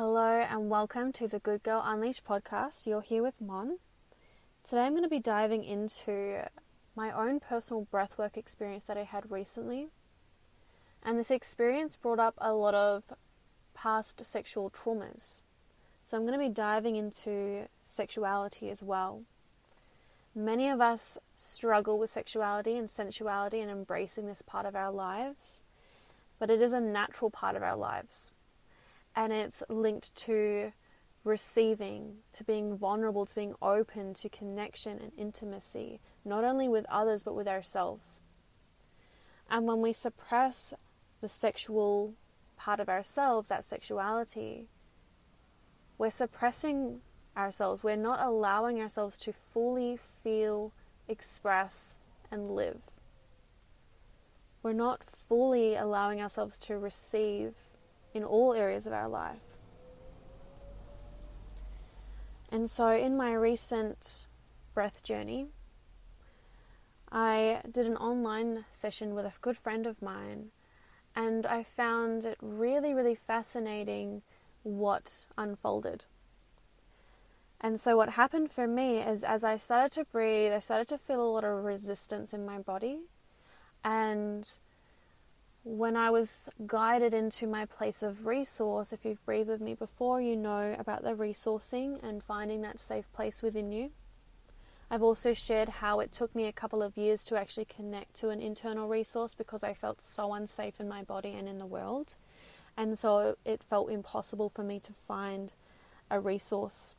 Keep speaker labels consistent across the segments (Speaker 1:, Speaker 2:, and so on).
Speaker 1: Hello, and welcome to the Good Girl Unleashed podcast. You're here with Mon. Today, I'm going to be diving into my own personal breathwork experience that I had recently. And this experience brought up a lot of past sexual traumas. So, I'm going to be diving into sexuality as well. Many of us struggle with sexuality and sensuality and embracing this part of our lives, but it is a natural part of our lives and it's linked to receiving, to being vulnerable, to being open to connection and intimacy, not only with others but with ourselves. And when we suppress the sexual part of ourselves, that sexuality, we're suppressing ourselves. We're not allowing ourselves to fully feel, express, and live. We're not fully allowing ourselves to receive in all areas of our life. And so, in my recent breath journey, I did an online session with a good friend of mine, and I found it really, really fascinating what unfolded. And so, what happened for me is as I started to breathe, I started to feel a lot of resistance in my body, and when I was guided into my place of resource, if you've breathed with me before, you know about the resourcing and finding that safe place within you. I've also shared how it took me a couple of years to actually connect to an internal resource because I felt so unsafe in my body and in the world. And so it felt impossible for me to find a resource.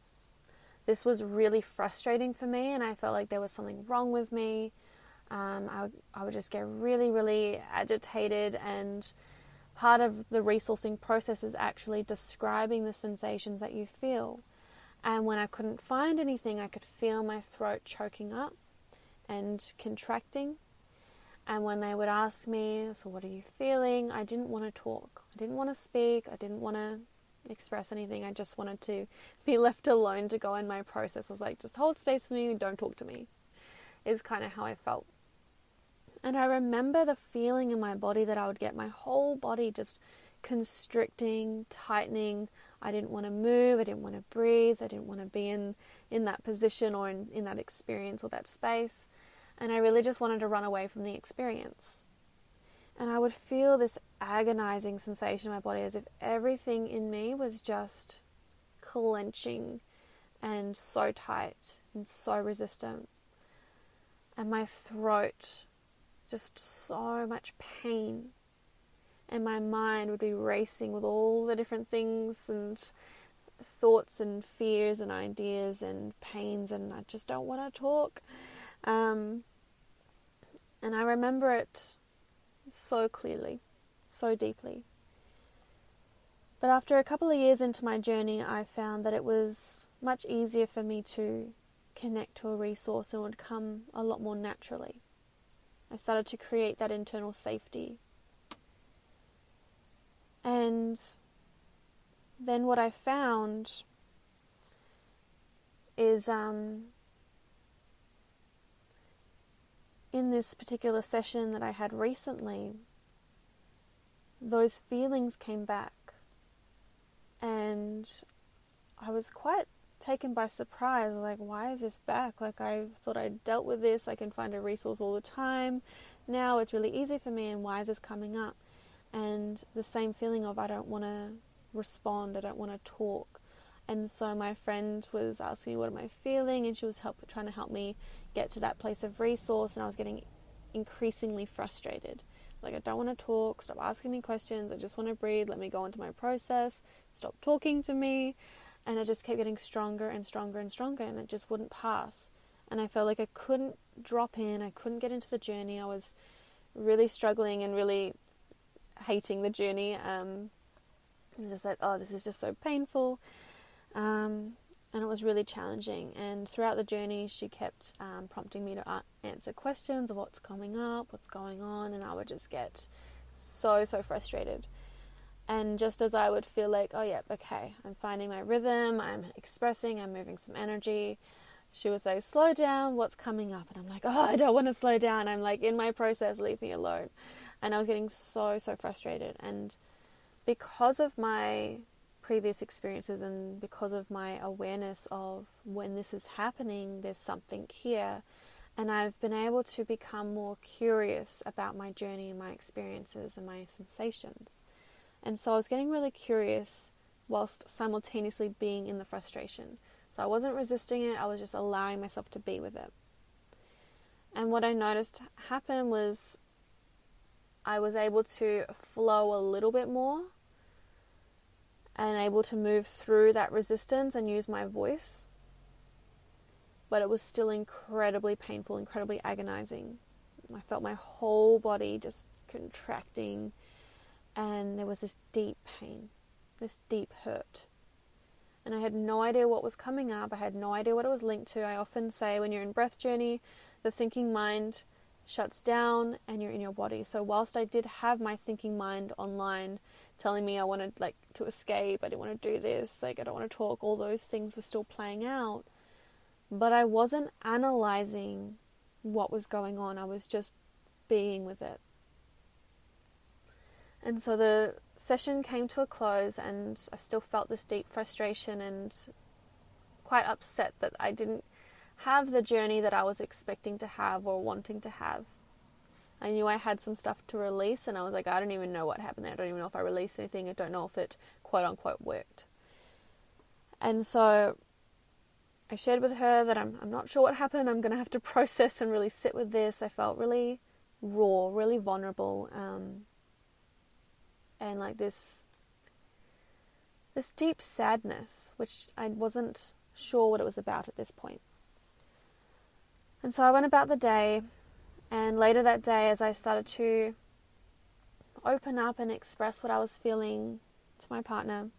Speaker 1: This was really frustrating for me, and I felt like there was something wrong with me. Um, I, would, I would just get really, really agitated, and part of the resourcing process is actually describing the sensations that you feel. And when I couldn't find anything, I could feel my throat choking up and contracting. And when they would ask me, So, what are you feeling? I didn't want to talk. I didn't want to speak. I didn't want to express anything. I just wanted to be left alone to go in my process. I was like, Just hold space for me, don't talk to me, is kind of how I felt. And I remember the feeling in my body that I would get my whole body just constricting, tightening. I didn't want to move, I didn't want to breathe, I didn't want to be in, in that position or in, in that experience or that space. And I really just wanted to run away from the experience. And I would feel this agonizing sensation in my body as if everything in me was just clenching and so tight and so resistant. And my throat just so much pain. And my mind would be racing with all the different things and thoughts and fears and ideas and pains, and I just don't want to talk. Um, and I remember it so clearly, so deeply. But after a couple of years into my journey, I found that it was much easier for me to connect to a resource and would come a lot more naturally. I started to create that internal safety. And then what I found is um, in this particular session that I had recently, those feelings came back. And I was quite taken by surprise. Like, why is this back? Like, I thought I dealt with this. I can find a resource all the time. Now it's really easy for me, and why is this coming up? And the same feeling of I don't want to respond, I don't want to talk. And so my friend was asking me, What am I feeling? And she was help, trying to help me get to that place of resource, and I was getting increasingly frustrated. Like, I don't want to talk, stop asking me questions, I just want to breathe, let me go into my process, stop talking to me and it just kept getting stronger and stronger and stronger and it just wouldn't pass. And i felt like i couldn't drop in i couldn't get into the journey. I was really struggling and really hating the journey um, and just like oh this is just so painful. Um, and it was really challenging. And throughout the journey she kept um, prompting me to answer questions of what's coming up what's going on and i would just get so so frustrated and just as I would feel like, oh, yeah, okay, I'm finding my rhythm, I'm expressing, I'm moving some energy, she would say, slow down, what's coming up? And I'm like, oh, I don't want to slow down. I'm like, in my process, leave me alone. And I was getting so, so frustrated. And because of my previous experiences and because of my awareness of when this is happening, there's something here. And I've been able to become more curious about my journey and my experiences and my sensations. And so I was getting really curious whilst simultaneously being in the frustration. So I wasn't resisting it, I was just allowing myself to be with it. And what I noticed happen was I was able to flow a little bit more and able to move through that resistance and use my voice. But it was still incredibly painful, incredibly agonizing. I felt my whole body just contracting, and there was this deep pain, this deep hurt. And I had no idea what was coming up, I had no idea what it was linked to. I often say when you're in breath journey, the thinking mind shuts down and you're in your body. So whilst I did have my thinking mind online telling me I wanted like to escape, I didn't want to do this, like I don't want to talk, all those things were still playing out. But I wasn't analyzing what was going on. I was just being with it. And so the session came to a close and I still felt this deep frustration and quite upset that I didn't have the journey that I was expecting to have or wanting to have. I knew I had some stuff to release, and I was like, I don't even know what happened there. I don't even know if I released anything. I don't know if it quote unquote worked. And so I shared with her that I'm, I'm not sure what happened. I'm going to have to process and really sit with this. I felt really raw, really vulnerable, um, and like this this deep sadness, which I wasn't sure what it was about at this point. And so I went about the day, and later that day, as I started to open up and express what I was feeling to my partner,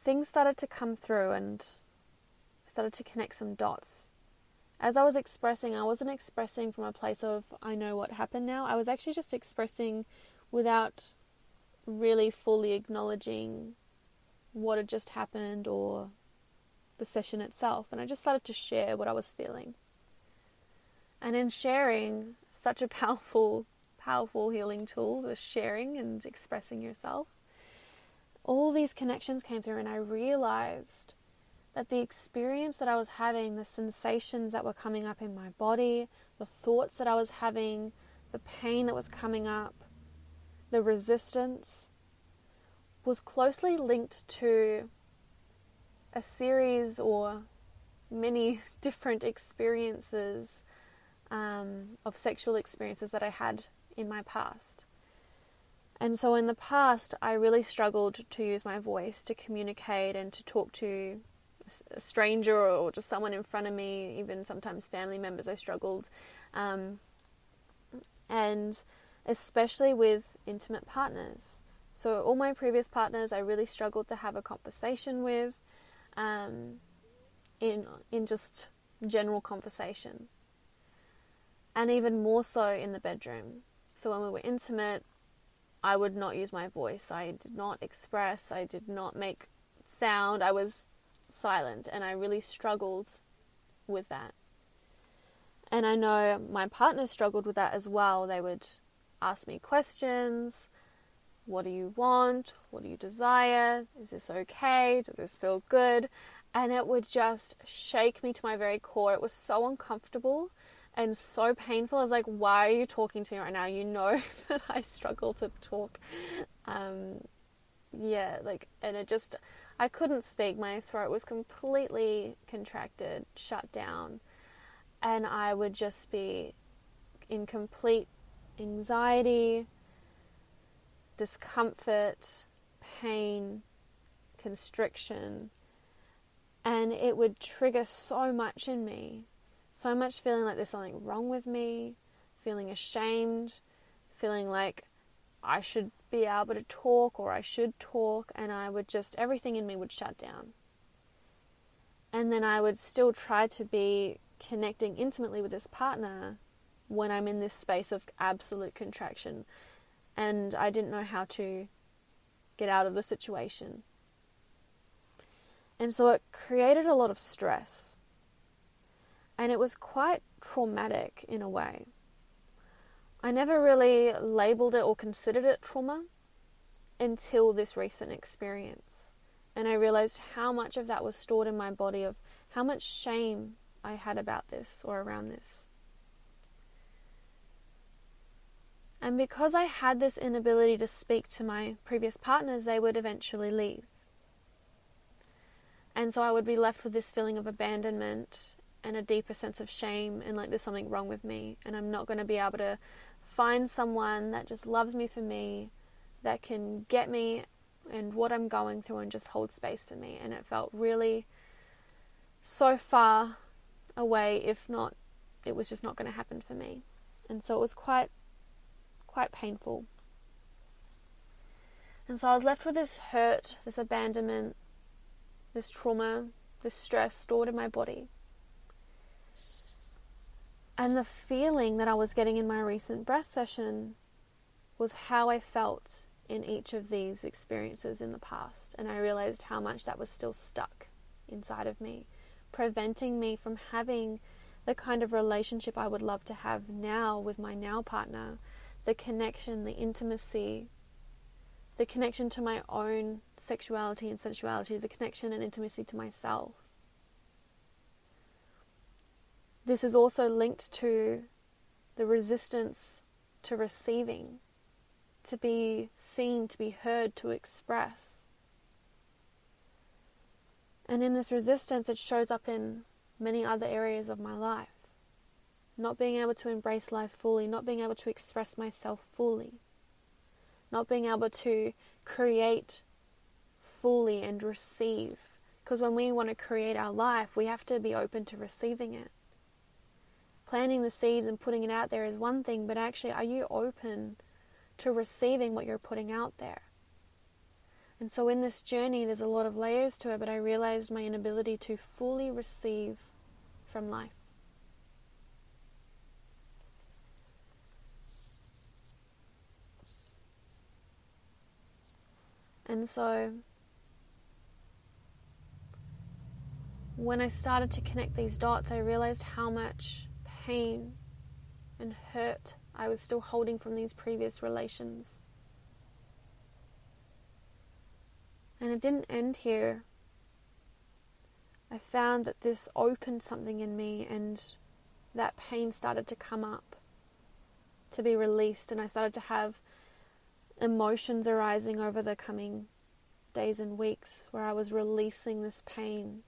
Speaker 1: things started to come through and I started to connect some dots. As I was expressing, I wasn't expressing from a place of, I know what happened now. I was actually just expressing without really fully acknowledging what had just happened or the session itself, and I just started to share what I was feeling. And in sharing, such a powerful, powerful healing tool, the sharing and expressing yourself, all these connections came through, and I realized that the experience that I was having, the sensations that were coming up in my body, the thoughts that I was having, the pain that was coming up, the resistance, was closely linked to a series or many different experiences um, of sexual experiences that I had in my past. And so in the past, I really struggled to use my voice to communicate and to talk to a stranger or just someone in front of me, even sometimes family members, I struggled. Um, and especially with intimate partners. So, all my previous partners, I really struggled to have a conversation with um, in in just general conversation, and even more so in the bedroom. So when we were intimate, I would not use my voice. I did not express. I did not make sound. I was silent, and I really struggled with that. And I know my partners struggled with that as well. They would ask me questions. What do you want? What do you desire? Is this okay? Does this feel good? And it would just shake me to my very core. It was so uncomfortable and so painful. I was like, why are you talking to me right now? You know that I struggle to talk. Um, yeah, like, and it just, I couldn't speak. My throat was completely contracted, shut down. And I would just be in complete anxiety, discomfort, pain, constriction, and it would trigger so much in me. So much feeling like there's something wrong with me, feeling ashamed, feeling like I should be able to talk or I should talk, and I would just, everything in me would shut down. And then I would still try to be connecting intimately with this partner when I'm in this space of absolute contraction and I didn't know how to get out of the situation. And so it created a lot of stress. And it was quite traumatic in a way. I never really labeled it or considered it trauma. until this recent experience. And I realized how much of that was stored in my body, of how much shame I had about this or around this. And because I had this inability to speak to my previous partners, they would eventually leave. And so I would be left with this feeling of abandonment and a deeper sense of shame and like there's something wrong with me and I'm not going to be able to find someone that just loves me for me, that can get me and what I'm going through and just hold space for me. And it felt really so far away, if not, it was just not going to happen for me. And so it was quite, quite painful. And so I was left with this hurt, this abandonment, this trauma, this stress stored in my body. And the feeling that I was getting in my recent breath session was how I felt in each of these experiences in the past. And I realized how much that was still stuck inside of me, preventing me from having the kind of relationship I would love to have now with my now partner, the connection, the intimacy, the connection to my own sexuality and sensuality, the connection and intimacy to myself. This is also linked to the resistance to receiving, to be seen, to be heard, to express. And in this resistance, it shows up in many other areas of my life. Not being able to embrace life fully, not being able to express myself fully, not being able to create fully and receive. Because when we want to create our life, we have to be open to receiving it planting the seeds and putting it out there is one thing, but actually, are you open to receiving what you're putting out there? And so, in this journey, there's a lot of layers to it, but I realized my inability to fully receive from life. And so, when I started to connect these dots, I realized how much pain and hurt I was still holding from these previous relations. And it didn't end here. I found that this opened something in me, and that pain started to come up, to be released, and I started to have emotions arising over the coming days and weeks where I was releasing this pain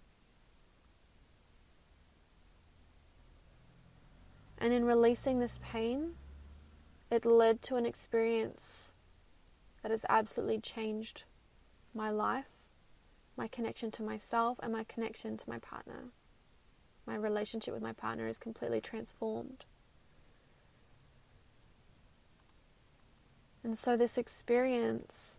Speaker 1: And in releasing this pain, it led to an experience that has absolutely changed my life, my connection to myself, and my connection to my partner. My relationship with my partner is completely transformed. And so, this experience,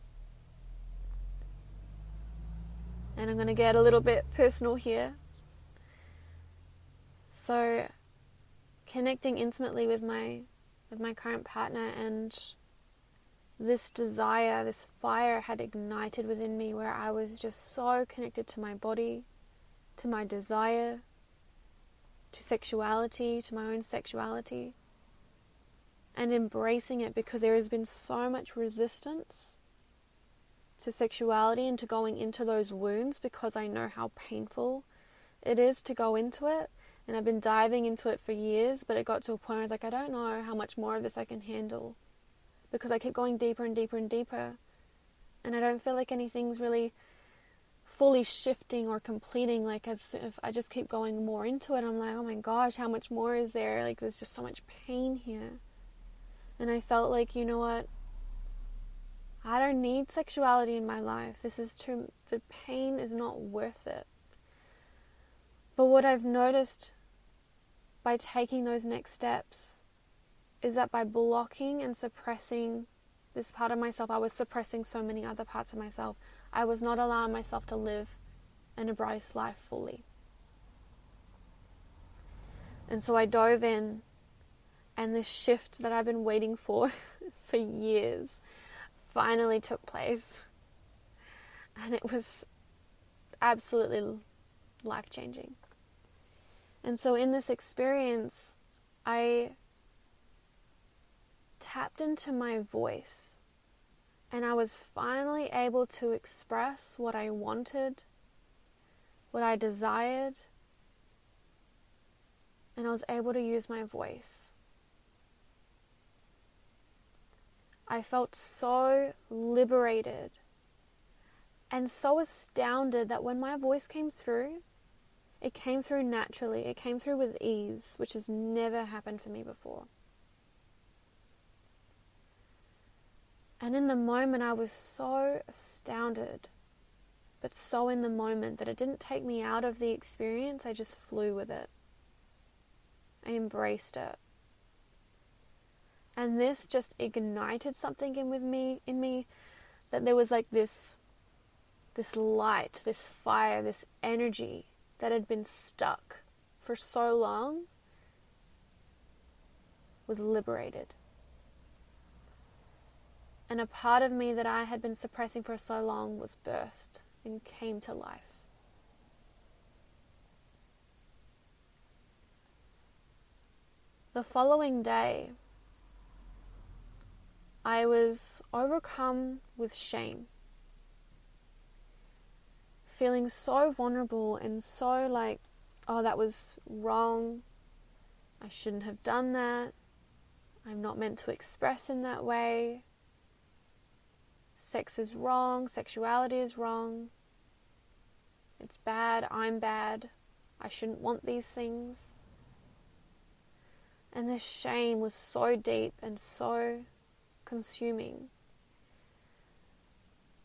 Speaker 1: and I'm going to get a little bit personal here. So, connecting intimately with my with my current partner and this desire, this fire had ignited within me where I was just so connected to my body, to my desire, to sexuality, to my own sexuality, and embracing it because there has been so much resistance to sexuality and to going into those wounds because I know how painful it is to go into it and I've been diving into it for years, but it got to a point where I was like, I don't know how much more of this I can handle because I keep going deeper and deeper and deeper, and I don't feel like anything's really fully shifting or completing. Like as if I just keep going more into it, I'm like, oh my gosh, how much more is there? Like there's just so much pain here, and I felt like, you know what? I don't need sexuality in my life. This is too. The pain is not worth it. But what I've noticed by taking those next steps is that by blocking and suppressing this part of myself, I was suppressing so many other parts of myself. I was not allowing myself to live and embrace life fully. And so I dove in, and the shift that I've been waiting for for years finally took place. And it was absolutely life changing. And so in this experience, I tapped into my voice. And I was finally able to express what I wanted, what I desired, and I was able to use my voice. I felt so liberated and so astounded that when my voice came through, it came through naturally. It came through with ease, which has never happened for me before. And in the moment, I was so astounded, but so in the moment that it didn't take me out of the experience, I just flew with it. I embraced it and this just ignited something in with me in me that there was like this this light this fire this energy that had been stuck for so long was liberated. And a part of me that I had been suppressing for so long was birthed and came to life. The following day I was overcome with shame. Feeling so vulnerable and so like, oh, that was wrong. I shouldn't have done that. I'm not meant to express in that way. Sex is wrong. Sexuality is wrong. It's bad. I'm bad. I shouldn't want these things. And the shame was so deep and so consuming.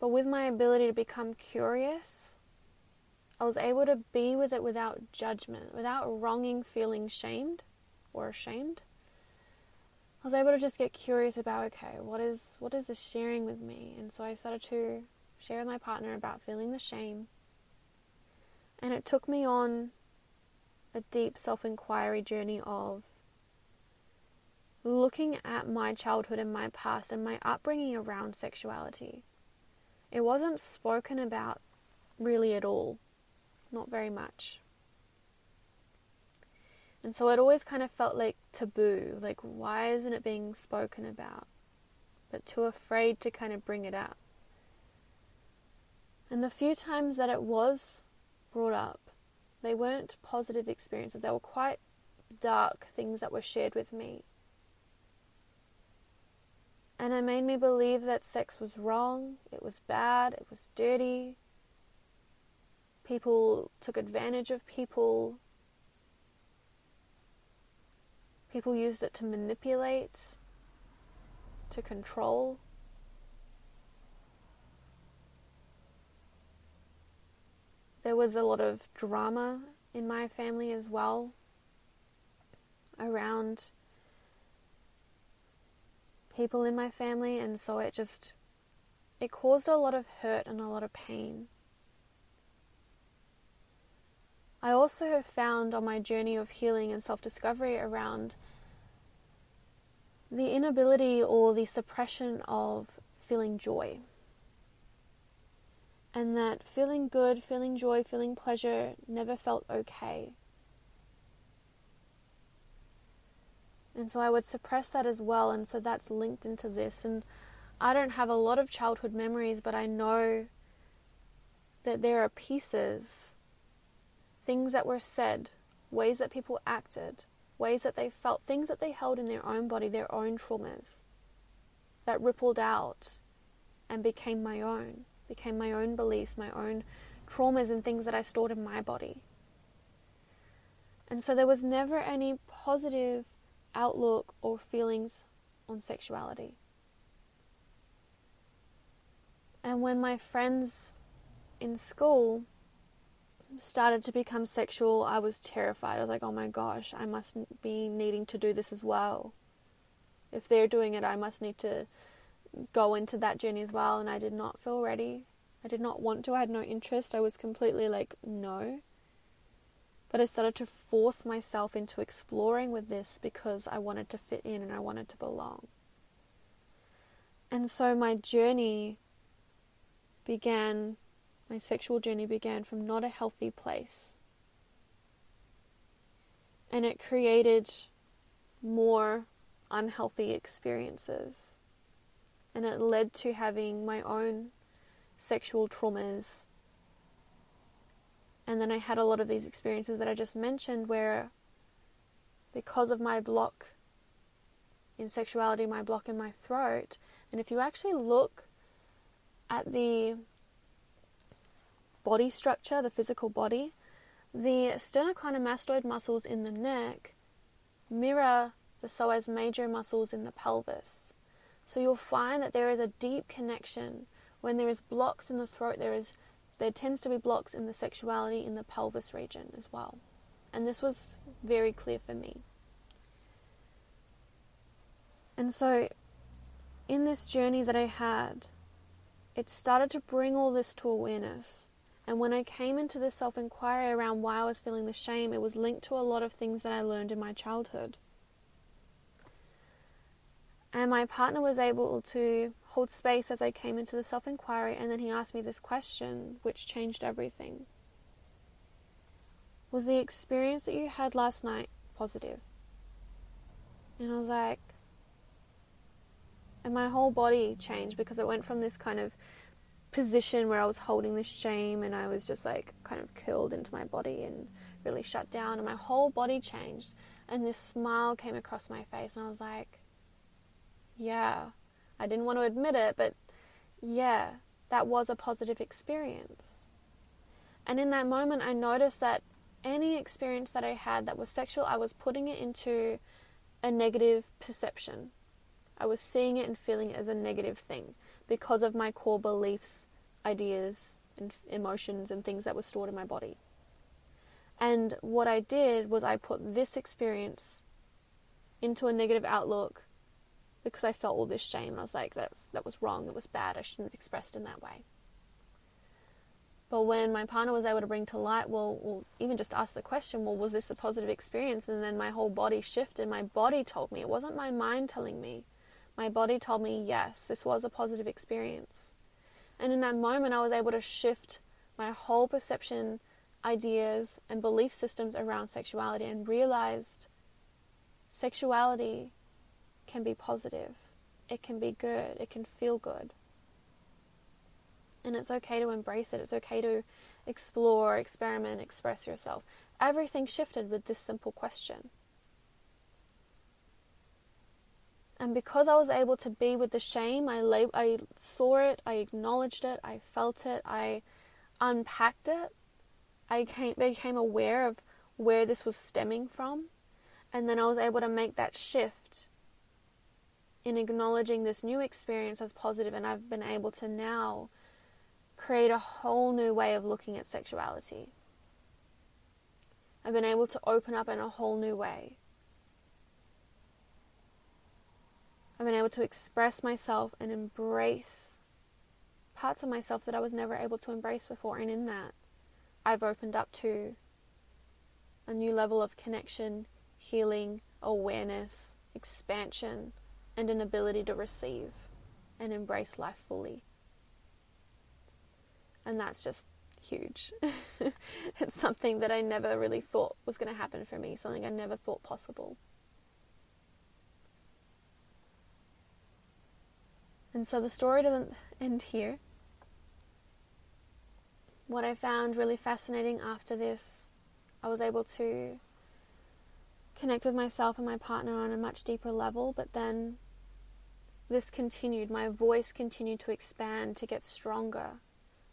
Speaker 1: But with my ability to become curious, I was able to be with it without judgment, without wronging feeling shamed or ashamed. I was able to just get curious about okay, what is what is this sharing with me? And so I started to share with my partner about feeling the shame. And it took me on a deep self-inquiry journey of looking at my childhood and my past and my upbringing around sexuality. It wasn't spoken about really at all, not very much. And so it always kind of felt like taboo, like why isn't it being spoken about? But too afraid to kind of bring it up. And the few times that it was brought up, they weren't positive experiences. They were quite dark things that were shared with me. And it made me believe that sex was wrong, it was bad, it was dirty. People took advantage of people. People used it to manipulate, to control. There was a lot of drama in my family as well around people in my family, and so it just it caused a lot of hurt and a lot of pain. I also have found on my journey of healing and self discovery around the inability or the suppression of feeling joy. And that feeling good, feeling joy, feeling pleasure never felt okay. And so I would suppress that as well. And so that's linked into this. And I don't have a lot of childhood memories, but I know that there are pieces, things that were said, ways that people acted, ways that they felt, things that they held in their own body, their own traumas, that rippled out and became my own, became my own beliefs, my own traumas and things that I stored in my body. And so there was never any positive outlook or feelings on sexuality. And when my friends in school started to become sexual, I was terrified. I was like, oh my gosh, I must be needing to do this as well. If they're doing it, I must need to go into that journey as well. And I did not feel ready. I did not want to. I had no interest. I was completely like, no. But I started to force myself into exploring with this because I wanted to fit in and I wanted to belong. And so my journey began, my sexual journey began from not a healthy place. And it created more unhealthy experiences. and it led to having my own sexual traumas. And then I had a lot of these experiences that I just mentioned where, because of my block in sexuality, my block in my throat, and if you actually look at the body structure, the physical body, the sternocleidomastoid muscles in the neck mirror the psoas major muscles in the pelvis. So you'll find that there is a deep connection when there is blocks in the throat, there is there tends to be blocks in the sexuality in the pelvis region as well. And this was very clear for me. And so in this journey that I had, it started to bring all this to awareness. And when I came into the self inquiry around why I was feeling the shame, it was linked to a lot of things that I learned in my childhood. And my partner was able to hold space as I came into the self inquiry, and then he asked me this question, which changed everything. Was the experience that you had last night positive? And I was like, and my whole body changed because it went from this kind of position where I was holding the shame and I was just like kind of curled into my body and really shut down, and my whole body changed. And this smile came across my face, and I was like, yeah, I didn't want to admit it, but yeah, that was a positive experience. And in that moment, I noticed that any experience that I had that was sexual, I was putting it into a negative perception. I was seeing it and feeling it as a negative thing because of my core beliefs, ideas, and emotions and things that were stored in my body. And what I did was I put this experience into a negative outlook because I felt all this shame and I was like, that was, that was wrong, it was bad, I shouldn't have expressed in that way. But when my partner was able to bring to light, well, well, even just ask the question, well, was this a positive experience? And then my whole body shifted. My body told me. It wasn't my mind telling me. My body told me, yes, this was a positive experience. And in that moment, I was able to shift my whole perception, ideas, and belief systems around sexuality and realized sexuality can be positive, it can be good, it can feel good. And it's okay to embrace it, it's okay to explore, experiment, express yourself. Everything shifted with this simple question. And because I was able to be with the shame, I, lab- I saw it, I acknowledged it, I felt it, I unpacked it, I came, became aware of where this was stemming from, and then I was able to make that shift in acknowledging this new experience as positive, and I've been able to now create a whole new way of looking at sexuality. I've been able to open up in a whole new way. I've been able to express myself and embrace parts of myself that I was never able to embrace before, and in that, I've opened up to a new level of connection, healing, awareness, expansion and an ability to receive and embrace life fully. And that's just huge. it's something that I never really thought was going to happen for me, something I never thought possible. And so the story doesn't end here. What I found really fascinating after this, I was able to connect with myself and my partner on a much deeper level, but then this continued. My voice continued to expand, to get stronger.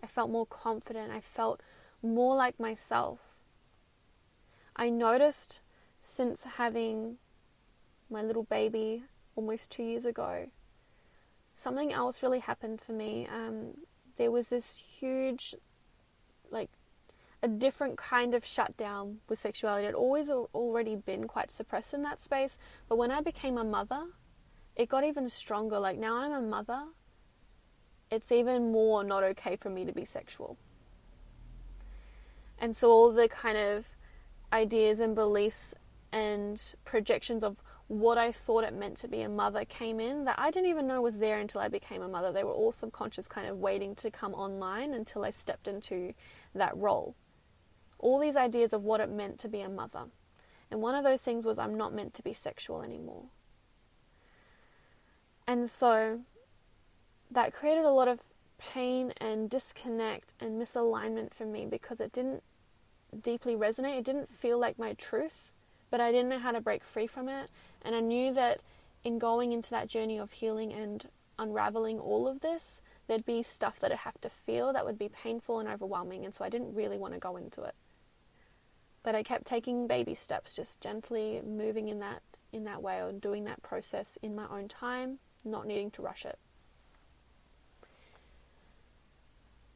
Speaker 1: I felt more confident. I felt more like myself. I noticed since having my little baby almost two years ago, something else really happened for me. Um, there was this huge, like, a different kind of shutdown with sexuality. I'd always already been quite suppressed in that space, but when I became a mother, it got even stronger. Like now I'm a mother, it's even more not okay for me to be sexual. And so all the kind of ideas and beliefs and projections of what I thought it meant to be a mother came in that I didn't even know was there until I became a mother. They were all subconscious, kind of waiting to come online until I stepped into that role. All these ideas of what it meant to be a mother. And one of those things was I'm not meant to be sexual anymore. And so that created a lot of pain and disconnect and misalignment for me because it didn't deeply resonate. It didn't feel like my truth, but I didn't know how to break free from it. And I knew that in going into that journey of healing and unraveling all of this, there'd be stuff that I'd have to feel that would be painful and overwhelming. And so I didn't really want to go into it. But I kept taking baby steps, just gently moving in that in that way or doing that process in my own time, not needing to rush it.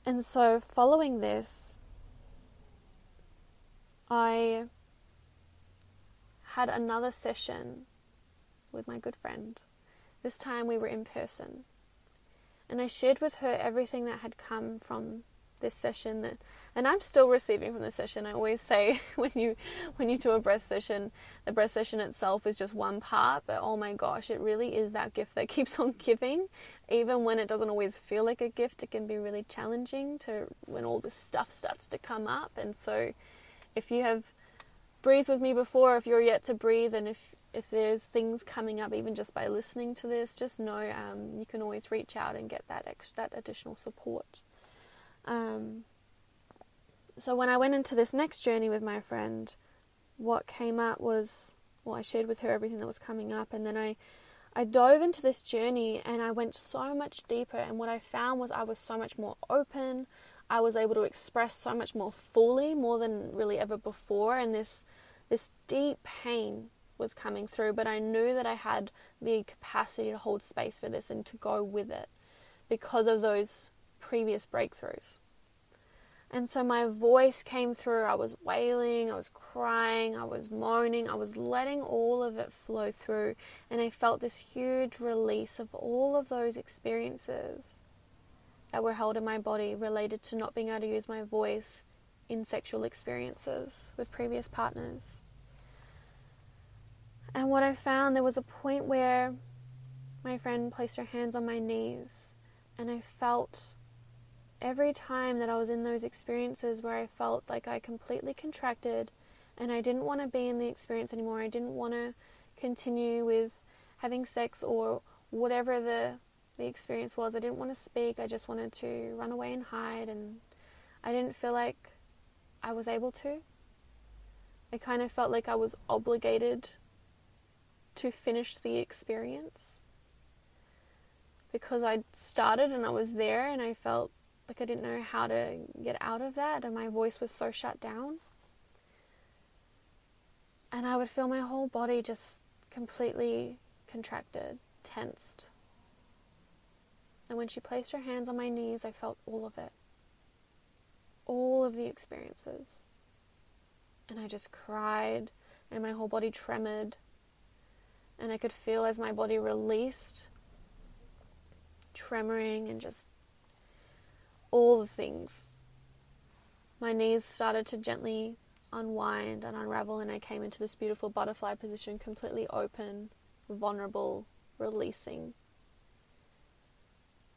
Speaker 1: And so, following this, I had another session with my good friend. This time we were in person. And I shared with her everything that had come from this session that and I'm still receiving from the session. I always say when you when you do a breath session, the breath session itself is just one part, but oh my gosh, it really is that gift that keeps on giving. Even when it doesn't always feel like a gift, it can be really challenging to when all this stuff starts to come up. And so if you have breathed with me before, if you're yet to breathe and if if there's things coming up even just by listening to this, just know um, you can always reach out and get that ex- that additional support. Um, so when I went into this next journey with my friend, what came up was well, I shared with her everything that was coming up, and then I I dove into this journey and I went so much deeper. And what I found was I was so much more open. I was able to express so much more fully, more than really ever before. And this this deep pain was coming through, but I knew that I had the capacity to hold space for this and to go with it because of those previous breakthroughs. And so my voice came through. I was wailing, I was crying, I was moaning, I was letting all of it flow through. And I felt this huge release of all of those experiences that were held in my body related to not being able to use my voice in sexual experiences with previous partners. And what I found, there was a point where my friend placed her hands on my knees, and I felt every time that I was in those experiences where I felt like I completely contracted and I didn't want to be in the experience anymore, I didn't want to continue with having sex or whatever the the experience was. I didn't want to speak. I just wanted to run away and hide and I didn't feel like I was able to. I kind of felt like I was obligated to finish the experience because I'd started and I was there and I felt like I didn't know how to get out of that, and my voice was so shut down. And I would feel my whole body just completely contracted, tensed. And when she placed her hands on my knees, I felt all of it. All of the experiences. And I just cried, and my whole body tremored. And I could feel as my body released, tremoring and just all the things. My knees started to gently unwind and unravel, and I came into this beautiful butterfly position, completely open, vulnerable, releasing.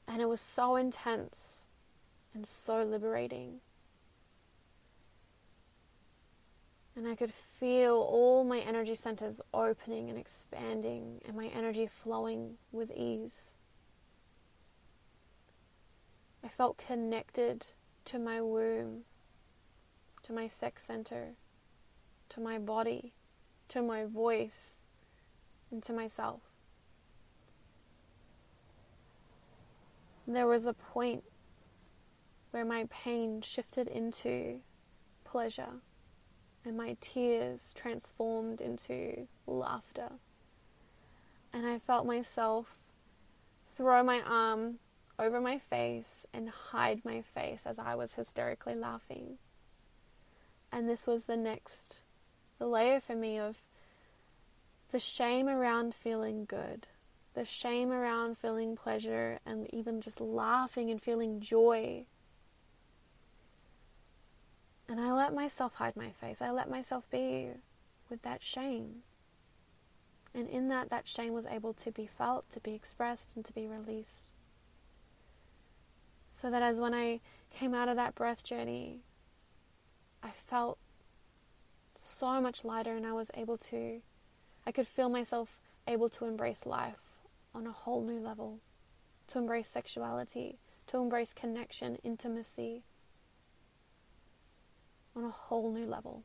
Speaker 1: And it was so intense and so liberating. And I could feel all my energy centers opening and expanding, and my energy flowing with ease. I felt connected to my womb, to my sex center, to my body, to my voice, and to myself. There was a point where my pain shifted into pleasure and my tears transformed into laughter. And I felt myself throw my arm over my face and hide my face as I was hysterically laughing. And this was the next the layer for me of the shame around feeling good, the shame around feeling pleasure, and even just laughing and feeling joy. And I let myself hide my face. I let myself be with that shame. And in that, that shame was able to be felt, to be expressed, and to be released. So that as when I came out of that breath journey, I felt so much lighter and I was able to, I could feel myself able to embrace life on a whole new level, to embrace sexuality, to embrace connection, intimacy on a whole new level.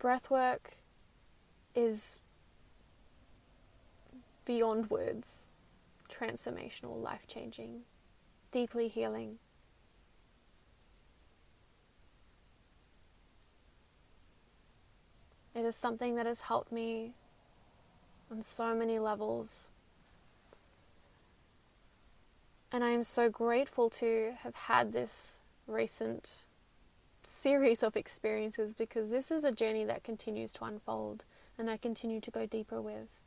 Speaker 1: Breathwork is beyond words, transformational, life changing, deeply healing. It is something that has helped me on so many levels. And I am so grateful to have had this recent series of experiences because this is a journey that continues to unfold and I continue to go deeper with.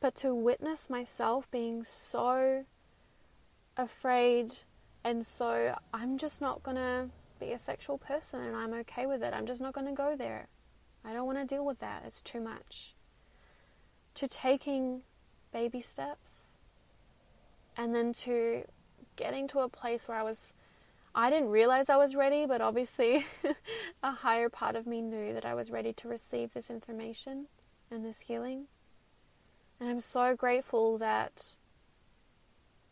Speaker 1: But to witness myself being so afraid and so I'm just not to be a sexual person and I'm okay with it. I'm just not to go there. I don't want to deal with that. It's too much. To taking baby steps and then to getting to a place where I was I didn't realize I was ready, but obviously a higher part of me knew that I was ready to receive this information and this healing. And I'm so grateful that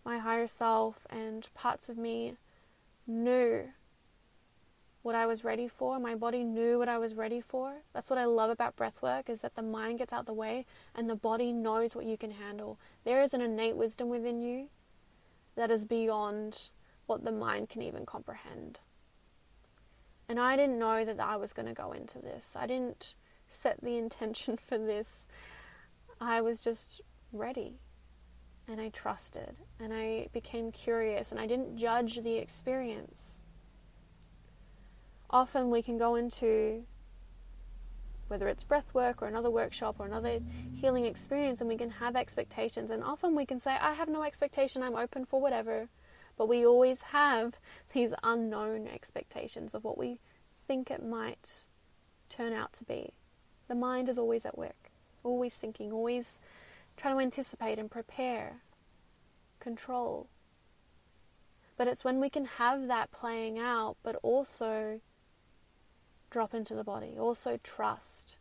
Speaker 1: my higher self and parts of me knew what I was ready for. My body knew what I was ready for. That's what I love about breath work is that the mind gets out the way and the body knows what you can handle. There is an innate wisdom within you that is beyond what the mind can even comprehend. And I didn't know that I was going to go into this. I didn't set the intention for this. I was just ready. And I trusted. And I became curious. And I didn't judge the experience. Often we can go into whether it's breath work or another workshop or another healing experience, and we can have expectations. And often we can say, I have no expectation, I'm open for whatever. But we always have these unknown expectations of what we think it might turn out to be. The mind is always at work, always thinking, always trying to anticipate and prepare, control. But it's when we can have that playing out, but also drop into the body, also trust,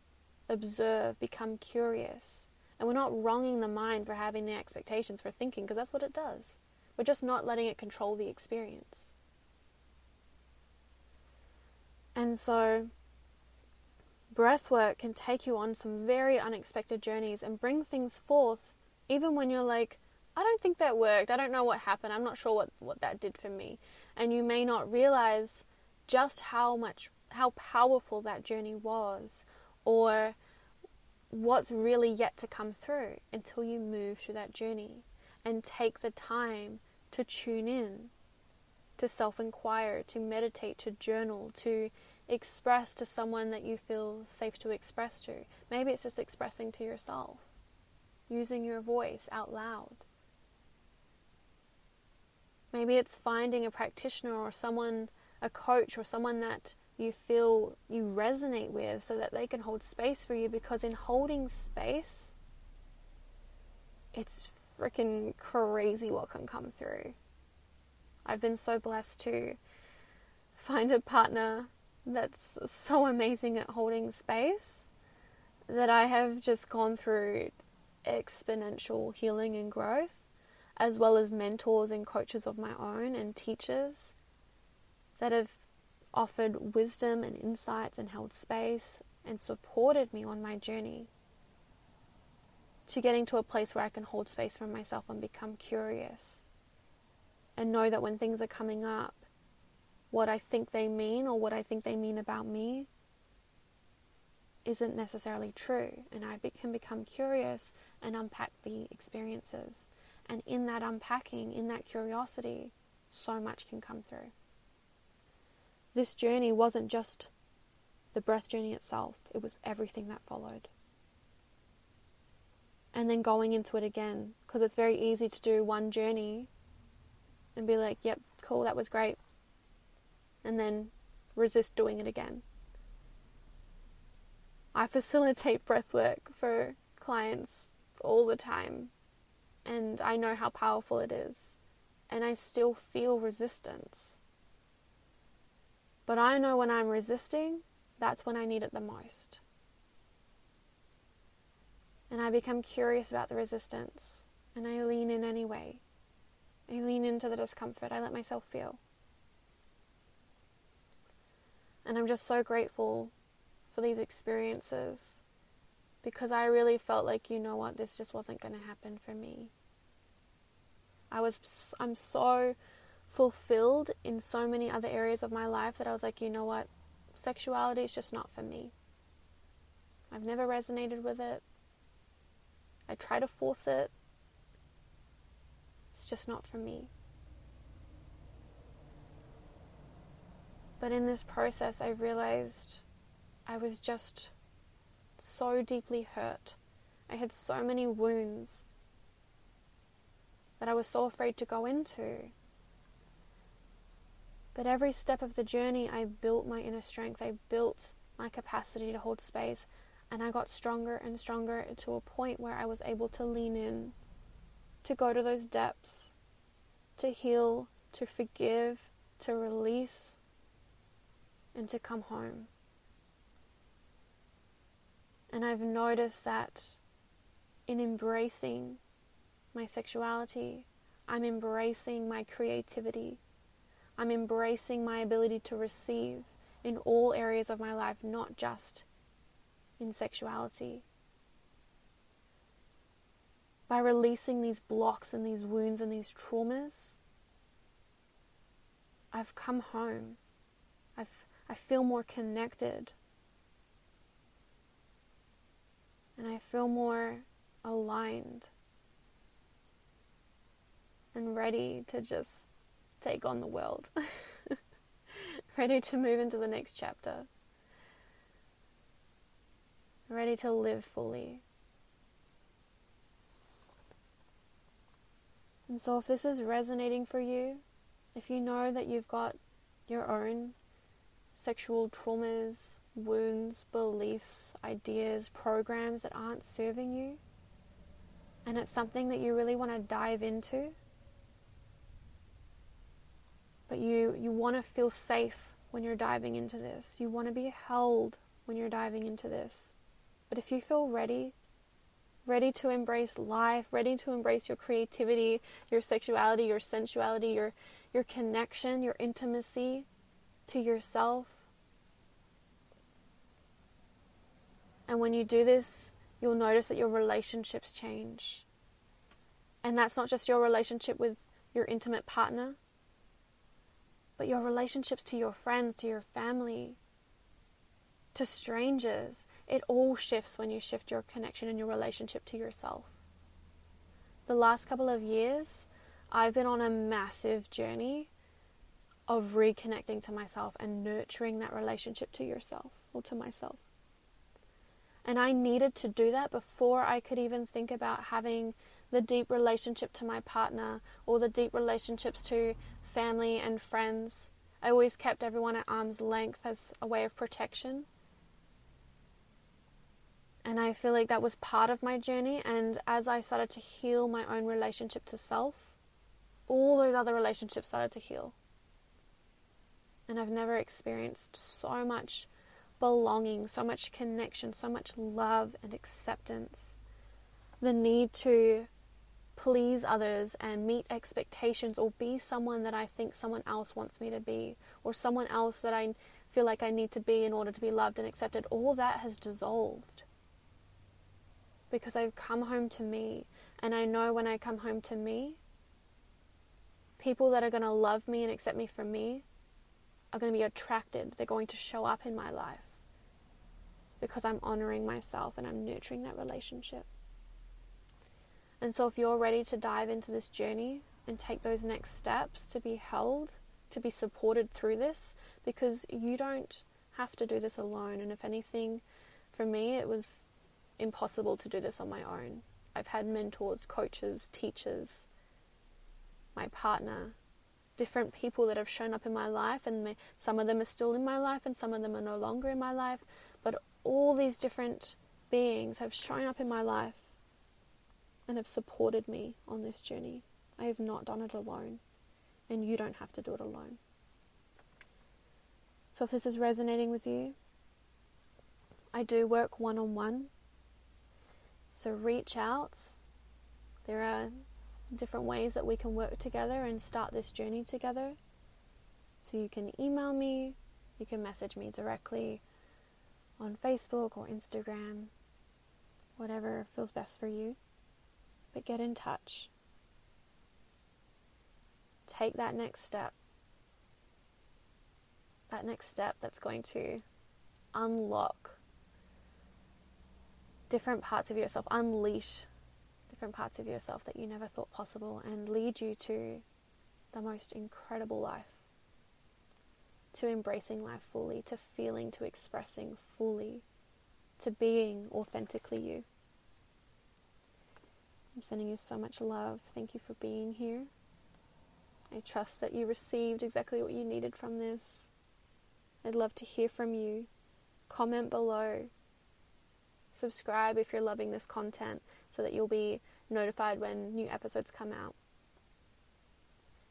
Speaker 1: observe, become curious. And we're not wronging the mind for having the expectations, for thinking, because that's what it does. We're just not letting it control the experience. And so, breath work can take you on some very unexpected journeys and bring things forth, even when you're like, I don't think that worked. I don't know what happened. I'm not sure what, what that did for me. And you may not realize just how much, how powerful that journey was, or what's really yet to come through until you move through that journey and take the time to tune in, to self inquire, to meditate, to journal, to express to someone that you feel safe to express to. Maybe it's just expressing to yourself, using your voice out loud. Maybe it's finding a practitioner or someone, a coach or someone that you feel you resonate with so that they can hold space for you because in holding space, it's freaking crazy what can come through. I've been so blessed to find a partner that's so amazing at holding space that I have just gone through exponential healing and growth, as well as mentors and coaches of my own and teachers that have offered wisdom and insights and held space and supported me on my journey to getting to a place where I can hold space for myself and become curious and know that when things are coming up, what I think they mean or what I think they mean about me isn't necessarily true. And I can become curious and unpack the experiences. And in that unpacking, in that curiosity, so much can come through. This journey wasn't just the breath journey itself, it was everything that followed and then going into it again because it's very easy to do one journey and be like, yep, cool, that was great, and then resist doing it again. I facilitate breath work for clients all the time, and I know how powerful it is, and I still feel resistance. But I know when I'm resisting, that's when I need it the most. And I become curious about the resistance and I lean in anyway. I lean into the discomfort. I let myself feel. And I'm just so grateful for these experiences because I really felt like, you know what, this just wasn't going to happen for me. I was, I'm so fulfilled in so many other areas of my life that I was like, you know what, sexuality is just not for me. I've never resonated with it. I try to force it. It's just not for me. But in this process, I realized I was just so deeply hurt. I had so many wounds that I was so afraid to go into. But every step of the journey, I built my inner strength. I built my capacity to hold space. And I got stronger and stronger to a point where I was able to lean in, to go to those depths, to heal, to forgive, to release, and to come home. And I've noticed that in embracing my sexuality, I'm embracing my creativity. I'm embracing my ability to receive in all areas of my life, not just in sexuality. By releasing these blocks and these wounds and these traumas, I've come home. I've, I feel more connected. And I feel more aligned and ready to just take on the world. ready to move into the next chapter ready to live fully. And so, if this is resonating for you, if you know that you've got your own sexual traumas, wounds, beliefs, ideas, programs that aren't serving you, and it's something that you really want to dive into, but you, you want to feel safe when you're diving into this, you want to be held when you're diving into this. But if you feel ready, ready to embrace life, ready to embrace your creativity, your sexuality, your sensuality, your your connection, your intimacy to yourself. And when you do this, you'll notice that your relationships change. And that's not just your relationship with your intimate partner, but your relationships to your friends, to your family, to strangers. It all shifts when you shift your connection and your relationship to yourself. The last couple of years, I've been on a massive journey of reconnecting to myself and nurturing that relationship to yourself or to myself. And I needed to do that before I could even think about having the deep relationship to my partner or the deep relationships to family and friends. I always kept everyone at arm's length as a way of protection. And I feel like that was part of my journey. And as I started to heal my own relationship to self, all those other relationships started to heal. And I've never experienced so much belonging, so much connection, so much love and acceptance. The need to please others and meet expectations or be someone that I think someone else wants me to be or someone else that I feel like I need to be in order to be loved and accepted. All that has dissolved because I've come home to me. And I know when I come home to me, people that are going to love me and accept me for me are going to be attracted. They're going to show up in my life because I'm honoring myself and I'm nurturing that relationship. And so, if you're ready to dive into this journey and take those next steps to be held, to be supported through this, because you don't have to do this alone. And if anything, for me, it was impossible to do this on my own. I've had mentors, coaches, teachers, my partner, different people that have shown up in my life, and some of them are still in my life, and some of them are no longer in my life. All these different beings have shown up in my life and have supported me on this journey. I have not done it alone, and you don't have to do it alone. So, if this is resonating with you, I do work one on one So reach out. There are different ways that we can work together and start this journey together. So you can email me, you can message me directly on Facebook or Instagram, whatever feels best for you. But get in touch. Take that next step. That next step that's going to unlock different parts of yourself, unleash different parts of yourself that you never thought possible, and lead you to the most incredible life. To embracing life fully, to feeling, to expressing fully, to being authentically you. I'm sending you so much love. Thank you for being here. I trust that you received exactly what you needed from this. I'd love to hear from you. Comment below. Subscribe if you're loving this content so that you'll be notified when new episodes come out.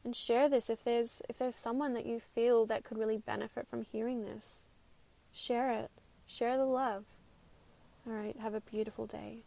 Speaker 1: And share this if there's if there's someone that you feel that could really benefit from hearing this. Share it. Share the love. All right, have a beautiful day.